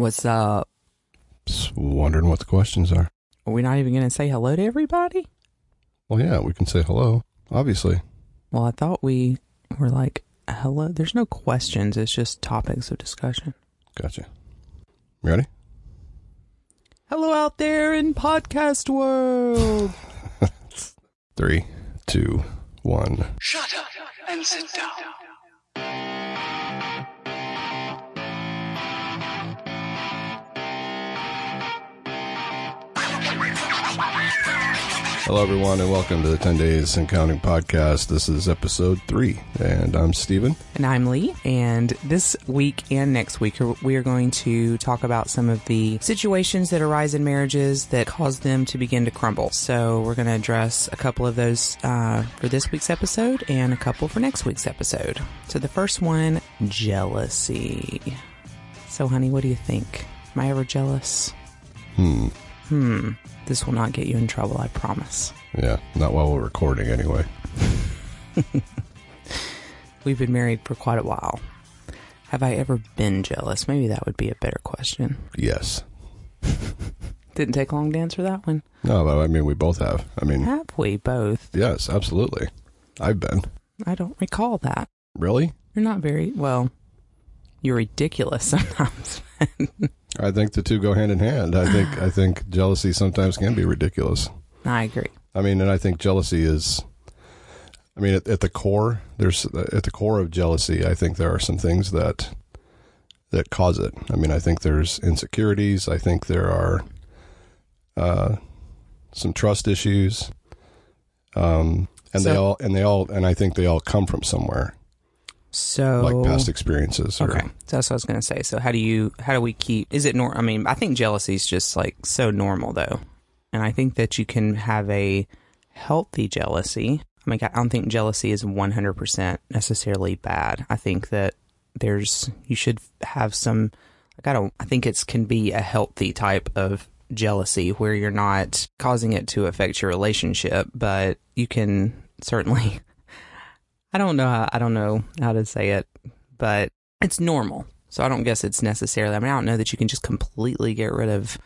What's up? Just wondering what the questions are. Are we not even going to say hello to everybody? Well, yeah, we can say hello, obviously. Well, I thought we were like, hello. There's no questions, it's just topics of discussion. Gotcha. Ready? Hello out there in podcast world. Three, two, one. Shut up and sit down. Hello, everyone, and welcome to the 10 Days and Counting podcast. This is episode three, and I'm Stephen. and I'm Lee. And this week and next week, we are going to talk about some of the situations that arise in marriages that cause them to begin to crumble. So we're going to address a couple of those uh, for this week's episode and a couple for next week's episode. So the first one, jealousy. So, honey, what do you think? Am I ever jealous? Hmm. Hmm. This will not get you in trouble, I promise. Yeah, not while we're recording, anyway. We've been married for quite a while. Have I ever been jealous? Maybe that would be a better question. Yes. Didn't take long to answer that one. No, but I mean, we both have. I mean, Have we both? yes, absolutely. I've been. I don't recall that. Really? You're not very well. You're ridiculous sometimes. I think the two go hand in hand. I think I think jealousy sometimes can be ridiculous. I agree. I mean, and I think jealousy is. I mean, at, at the core, there's at the core of jealousy. I think there are some things that that cause it. I mean, I think there's insecurities. I think there are uh, some trust issues, um, and they all and they all and I think they all come from somewhere, So like past experiences. Or, Okay, so that's what I was gonna say. So how do you how do we keep? Is it normal? I mean, I think jealousy is just like so normal though, and I think that you can have a healthy jealousy. I mean, I don't think jealousy is one hundred percent necessarily bad. I think that there's you should have some. Like I don't. I think it's can be a healthy type of jealousy where you're not causing it to affect your relationship, but you can certainly. I don't know. How, I don't know how to say it, but it's normal. So I don't guess it's necessarily. I mean, I don't know that you can just completely get rid of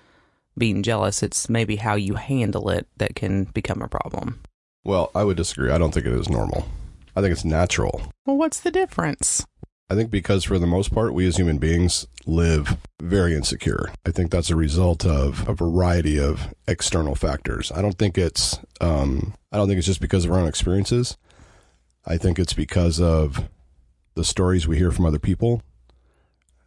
being jealous. It's maybe how you handle it that can become a problem. Well, I would disagree. I don't think it is normal. I think it's natural. Well, what's the difference? I think because for the most part, we as human beings live very insecure. I think that's a result of a variety of external factors. I don't think it's, um, I don't think it's just because of our own experiences. I think it's because of the stories we hear from other people.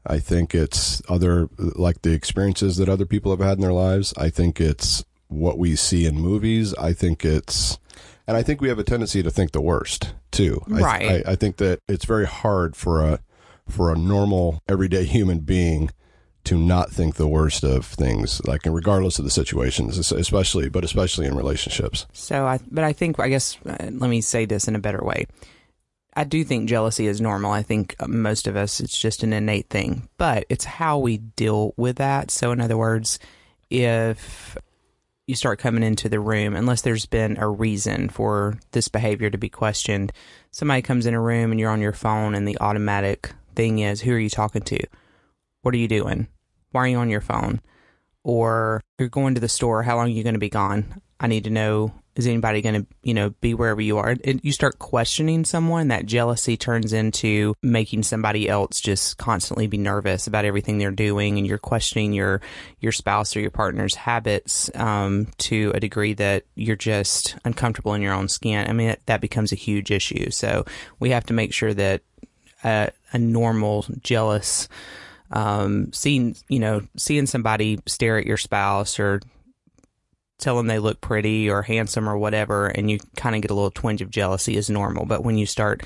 I think it's other, like the experiences that other people have had in their lives. I think it's what we see in movies. I think it's, and I think we have a tendency to think the worst too. I th- Right. I, I think that it's very hard for a for a normal everyday human being to not think the worst of things, like regardless of the situations, especially but especially in relationships. So I, but I think I guess uh, let me say this in a better way. I do think jealousy is normal. I think uh, most of us it's just an innate thing, but it's how we deal with that. So in other words, if you start coming into the room, unless there's been a reason for this behavior to be questioned, somebody comes in a room and you're on your phone, and the automatic thing is, who are you talking to? What are you doing? Why are you on your phone? Or you're going to the store. How long are you going to be gone? I need to know. Is anybody going to, you know, be wherever you are? And you start questioning someone. That jealousy turns into making somebody else just constantly be nervous about everything they're doing, and you're questioning your your spouse or your partner's habits um, to a degree that you're just uncomfortable in your own skin. I mean, that, becomes a huge issue. So we have to make sure that a, a normal jealous um, seeing you know seeing somebody stare at your spouse or tell them they look pretty or handsome or whatever, and you kind of get a little twinge of jealousy is normal. But when you start,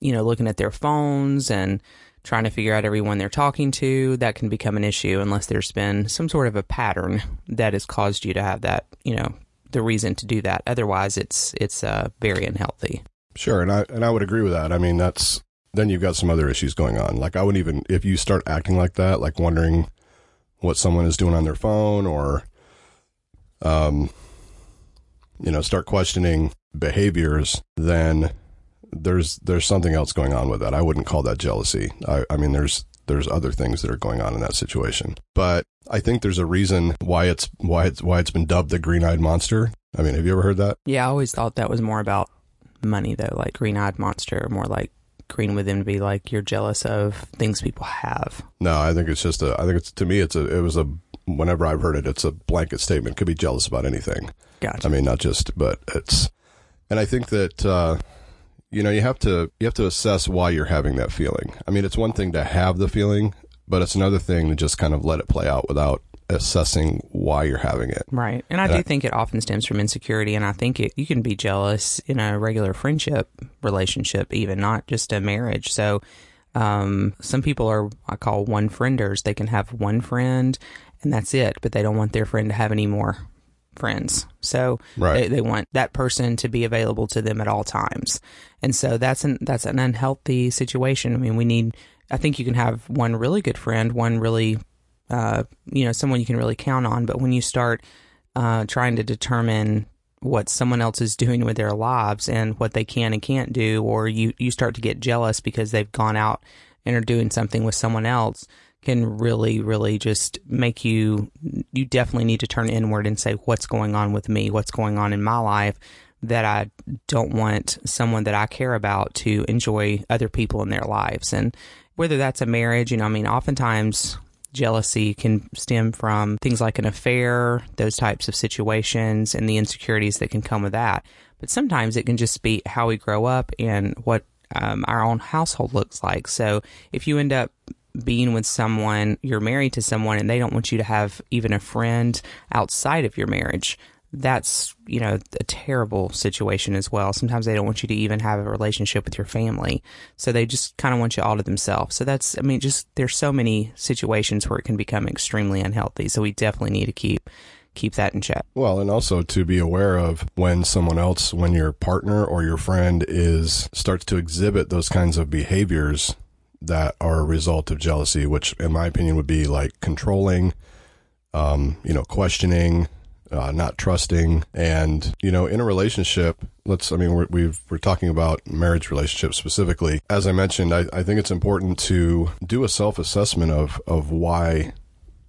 you know, looking at their phones and trying to figure out everyone they're talking to, that can become an issue unless there's been some sort of a pattern that has caused you to have that, you know, the reason to do that. Otherwise, it's it's uh, very unhealthy. Sure, and I and I would agree with that. I mean, that's then you've got some other issues going on. Like I wouldn't even if you start acting like that, like wondering what someone is doing on their phone or um you know, start questioning behaviors, then there's there's something else going on with that. I wouldn't call that jealousy. I, I mean there's there's other things that are going on in that situation. But I think there's a reason why it's why it's why it's been dubbed the green-eyed monster. I mean, have you ever heard that? Yeah, I always thought that was more about money though, like green eyed monster, more like green with them to be like you're jealous of things people have. No, I think it's just a. I think it's to me, it's a. It was a. Whenever I've heard it, it's a blanket statement. Could be jealous about anything. Gotcha. I mean, not just, but it's. And I think that uh, you know you have to you have to assess why you're having that feeling. I mean, it's one thing to have the feeling, but it's another thing to just kind of let it play out without assessing why you're having it. Right. And I And do I- think it often stems from insecurity. And I think it, you can be jealous in a regular friendship relationship, even not just a marriage. So, um, some people are, I call one frienders. They can have one friend and that's it, but they don't want their friend to have any more friends. So Right. they, they want that person to be available to them at all times. And so that's an, that's an unhealthy situation. I mean, we need, I think you can have one really good friend, one really uh, you know, someone you can really count on. But when you start uh, trying to determine what someone else is doing with their lives and what they can and can't do, or you, you start to get jealous because they've gone out and are doing something with someone else, can really, really just make you, you definitely need to turn inward and say, what's going on with me? What's going on in my life? That I don't want someone that I care about to enjoy other people in their lives. And whether that's a marriage, you know, I mean, oftentimes jealousy can stem from things like an affair, those types of situations, and the insecurities that can come with that. But sometimes it can just be how we grow up and what um, our own household looks like. So if you end up being with someone, you're married to someone, and they don't want you to have even a friend outside of your marriage. That's, you know, a terrible situation as well. Sometimes they don't want you to even have a relationship with your family. So they just kind of want you all to themselves. So that's, I mean, just there's so many situations where it can become extremely unhealthy. So we definitely need to keep keep that in check. Well, and also to be aware of when someone else, when your partner or your friend is starts to exhibit those kinds of behaviors that are a result of jealousy, which in my opinion would be like controlling, um, you know, questioning, uh, not trusting, and you know, in a relationship, let's. I mean, we're, we've we're talking about marriage relationships specifically. As I mentioned, I, I think it's important to do a self assessment of of why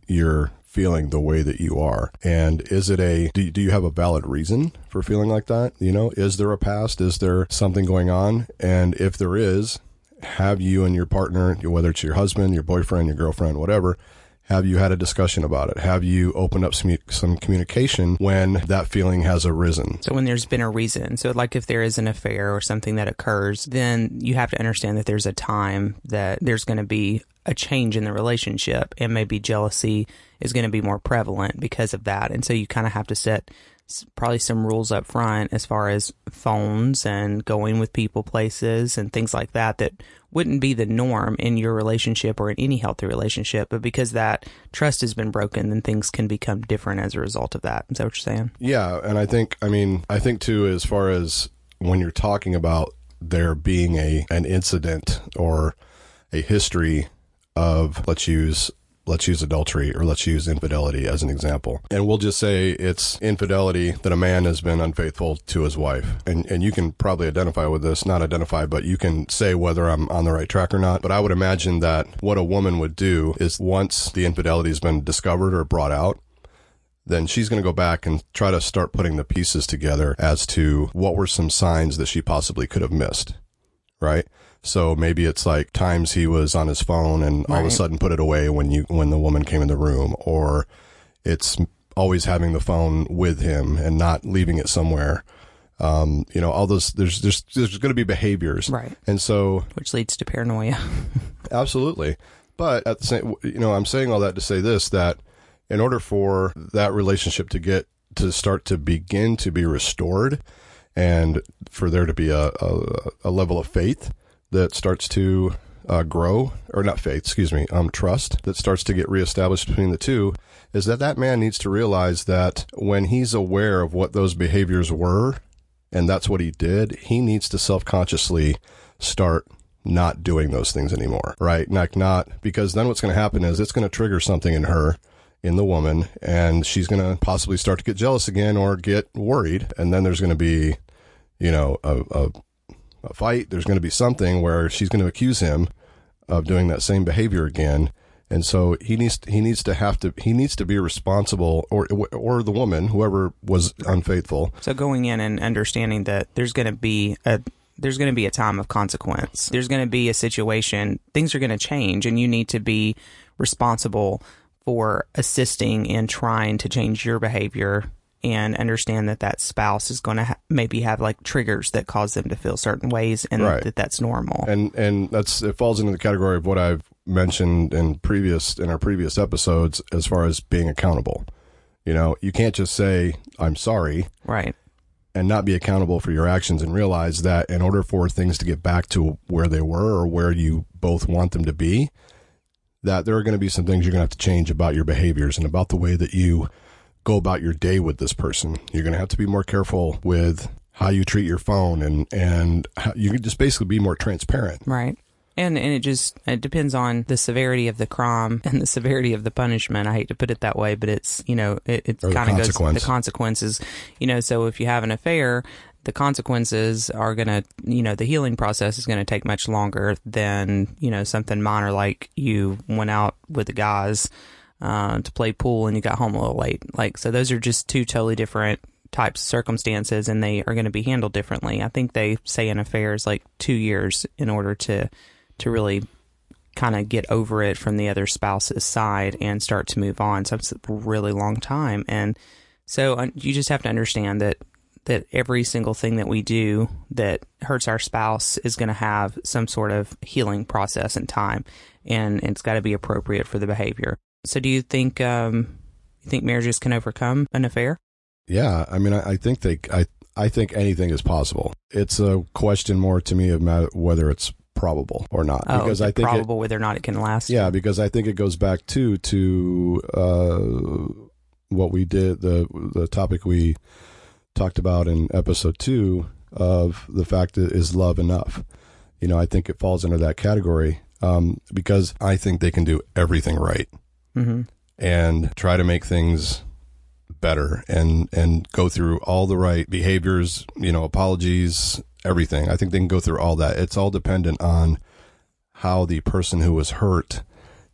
you're feeling the way that you are and is it a do, do you have a valid reason for feeling like that you know is there a past is there something going on and if there is have you and your partner whether it's your husband your boyfriend your girlfriend whatever have you had a discussion about it have you opened up some, some communication when that feeling has arisen So when there's been a reason, so like if there is an affair or something that occurs, then you have to understand that there's a time that there's going to be a change in the relationship and maybe jealousy is going to be more prevalent because of that. And so you kind of have to set probably some rules up front as far as phones and going with people places and things like that that wouldn't be the norm in your relationship or in any healthy relationship. But because that trust has been broken, then things can become different as a result of that. Is that what you're saying? Yeah, and I think I mean I think too as far as when you're talking about there being a an incident or a history of let's use let's use adultery or let's use infidelity as an example. And we'll just say it's infidelity that a man has been unfaithful to his wife. And and you can probably identify with this, not identify, but you can say whether I'm on the right track or not. But I would imagine that what a woman would do is once the infidelity has been discovered or brought out, then she's going to go back and try to start putting the pieces together as to what were some signs that she possibly could have missed. Right. So maybe it's like times he was on his phone and all of a sudden put it away when you, when the woman came in the room, or it's always having the phone with him and not leaving it somewhere. Um, you know, all those, there's, there's, there's going to be behaviors. Right. And so Which leads to paranoia. Absolutely. But at the same, you know, I'm saying all that to say this that in order for that relationship to get to start to begin to be restored and for there to be a, a, a level of faith that starts to uh, grow, or not faith, excuse me, um, trust that starts to get reestablished between the two, is that that man needs to realize that when he's aware of what those behaviors were, and that's what he did, he needs to self consciously start not doing those things anymore, right? Like not because then what's going to happen is it's going to trigger something in her, in the woman, and she's going to possibly start to get jealous again or get worried, and then there's going to be, you know, a, a, a fight. There's going to be something where she's going to accuse him of doing that same behavior again. And so he needs he needs to have to he needs to be responsible or or the woman whoever was unfaithful. So going in and understanding that there's going to be a there's going to be a time of consequence. There's going to be a situation, things are going to change, and you need to be responsible for assisting in trying to change your behavior and understand that that spouse is going to ha- maybe have like triggers that cause them to feel certain ways and Right. that that's normal. And and that's it falls into the category of what I've mentioned in previous in our previous episodes as far as being accountable. You know, you can't just say I'm sorry right. and not be accountable for your actions and realize that in order for things to get back to where they were or where you both want them to be, that there are going to be some things you're going to have to change about your behaviors and about the way that you go about your day with this person. You're going to have to be more careful with how you treat your phone and and how, you can just basically be more transparent. Right. And and it just it depends on the severity of the crime and the severity of the punishment. I hate to put it that way, but it's you know it, it kind of goes the consequences. You know, so if you have an affair, the consequences are gonna you know the healing process is gonna take much longer than you know something minor like you went out with the guys uh, to play pool and you got home a little late. Like so, those are just two totally different types of circumstances and they are going to be handled differently. I think they say an affair is like two years in order to to really kind of get over it from the other spouse's side and start to move on. So it's a really long time. And so uh, you just have to understand that that every single thing that we do that hurts our spouse is going to have some sort of healing process and time, and it's got to be appropriate for the behavior. So, do you think um, you think marriages can overcome an affair? Yeah, I mean, I, I think they, I, I think anything is possible. It's a question more to me of whether it's probable or not, Oh, because I think it, probable whether or not it can last. Yeah, because I think it goes back to to uh, what we did the the topic we talked about in episode two of the fact that is love enough. You know, I think it falls under that category um, because I think they can do everything right hmm and try to make things better and and go through all the right behaviors you know apologies everything. I think they can go through all that. It's all dependent on how the person who was hurt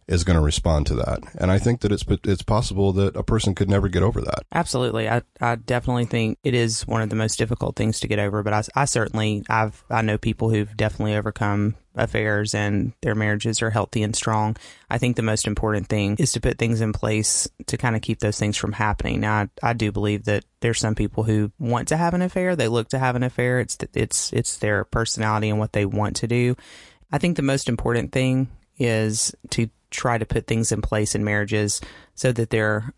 is going to respond to that. And i think that it's it's possible that a person could never get over that. Absolutely. I, I definitely think it is one of the most difficult things to get over, but I, I certainly, I've, I know people who've definitely overcome affairs and their marriages are healthy and strong. I think the most important thing is to put things in place to kind of keep those things from happening. Now, I, I do believe that there's some people who want to have an affair. They look to have an affair. It's, it's, it's their personality and what they want to do. I think the most important thing is to try to put things in place in marriages so that there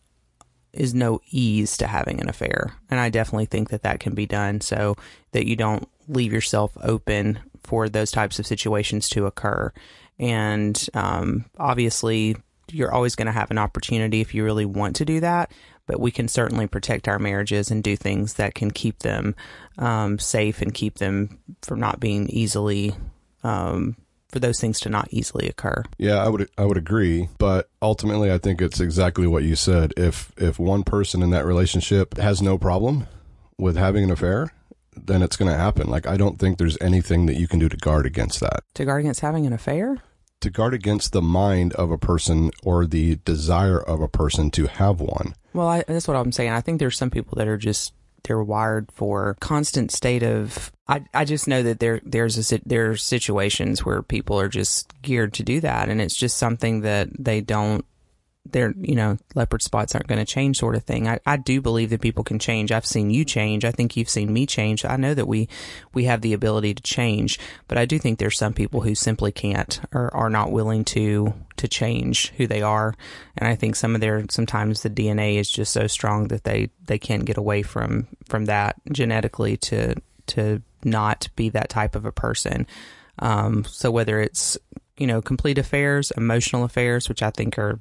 is no ease to having an affair. And I definitely think that that can be done so that you don't leave yourself open for those types of situations to occur. And um, obviously, you're always going to have an opportunity if you really want to do that. But we can certainly protect our marriages and do things that can keep them um, safe and keep them from not being easily, um, for those things to not easily occur. yeah i would i would agree but ultimately i think it's exactly what you said if if one person in that relationship has no problem with having an affair then it's going to happen like i don't think there's anything that you can do to guard against that To guard against having an affair? to guard against the mind of a person or the desire of a person to have one. Well, I, that's what I'm saying. I think there's some people that are just they're wired for constant state of. I I just know that there there's a there are situations where people are just geared to do that, and it's just something that they don't. They're you know leopard spots aren't going to change sort of thing. I, I do believe that people can change. I've seen you change. I think you've seen me change. I know that we we have the ability to change, but I do think there's some people who simply can't or are not willing to to change who they are. And I think some of their sometimes the DNA is just so strong that they they can't get away from from that genetically to to not be that type of a person. Um, so whether it's you know complete affairs, emotional affairs, which I think are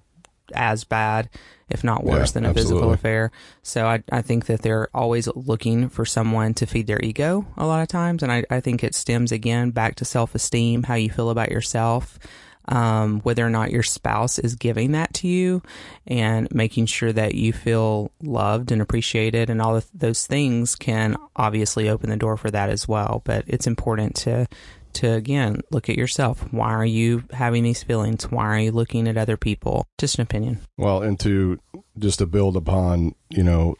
as bad, if not worse, Yeah, than a physical affair. So I, I think that they're always looking for someone to feed their ego a lot of times. And I, I think it stems again back to self esteem, how you feel about yourself, um, whether or not your spouse is giving that to you, and making sure that you feel loved and appreciated. And all of those things can obviously open the door for that as well. But it's important to to again look at yourself. Why are you having these feelings? Why are you looking at other people? Just an opinion. Well, and to just to build upon, you know,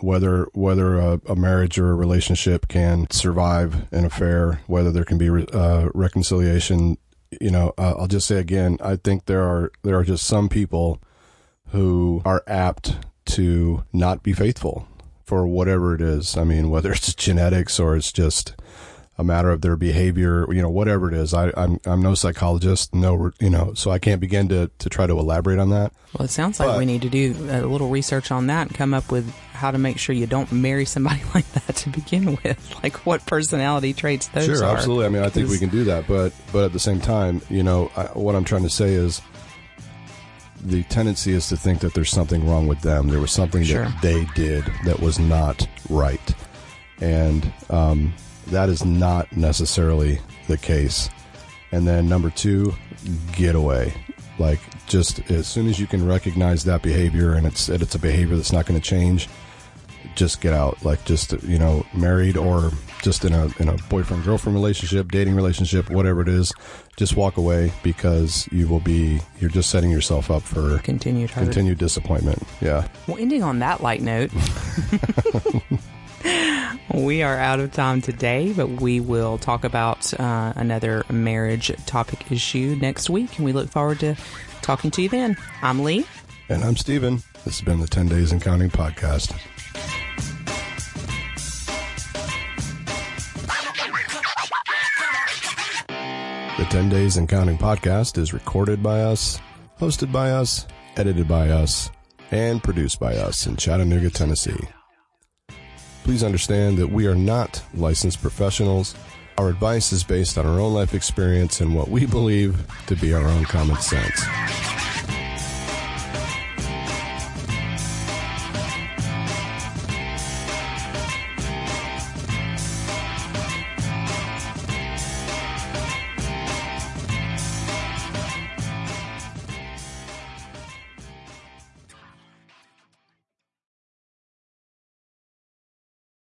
whether whether a, a marriage or a relationship can survive an affair, whether there can be uh, reconciliation. You know, uh, I'll just say again, I think there are there are just some people who are apt to not be faithful for whatever it is. I mean, whether it's genetics or it's just a matter of their behavior, you know, whatever it is. I, I'm I'm no psychologist, no, you know, so I can't begin to to try to elaborate on that. Well, it sounds like But- we need to do a little research on that and come up with how to make sure you don't marry somebody like that to begin with. Like what personality traits those Sure, are. absolutely. I mean, I think we can do that, but but at the same time, you know, I, what I'm trying to say is the tendency is to think that there's something wrong with them. There was something Sure. that they did that was not right, and um, that is not necessarily the case. And then number two, get away. Like just as soon as you can recognize that behavior and it's and it's a behavior that's not going to change, just get out. Like just you know, married or just in a in a boyfriend girlfriend relationship, dating relationship, whatever it is, just walk away because you will be you're just setting yourself up for Continued hurt. continued disappointment. Yeah. Well, ending on that light note, we are out of time today, but we will talk about uh, another marriage topic issue next week, and we look forward to talking to you then. I'm Lee. And I'm Stephen. This has been the 10 Days and Counting podcast. The 10 Days and Counting podcast is recorded by us, hosted by us, edited by us, and produced by us in Chattanooga, Tennessee. Please understand that we are not licensed professionals. Our advice is based on our own life experience and what we believe to be our own common sense.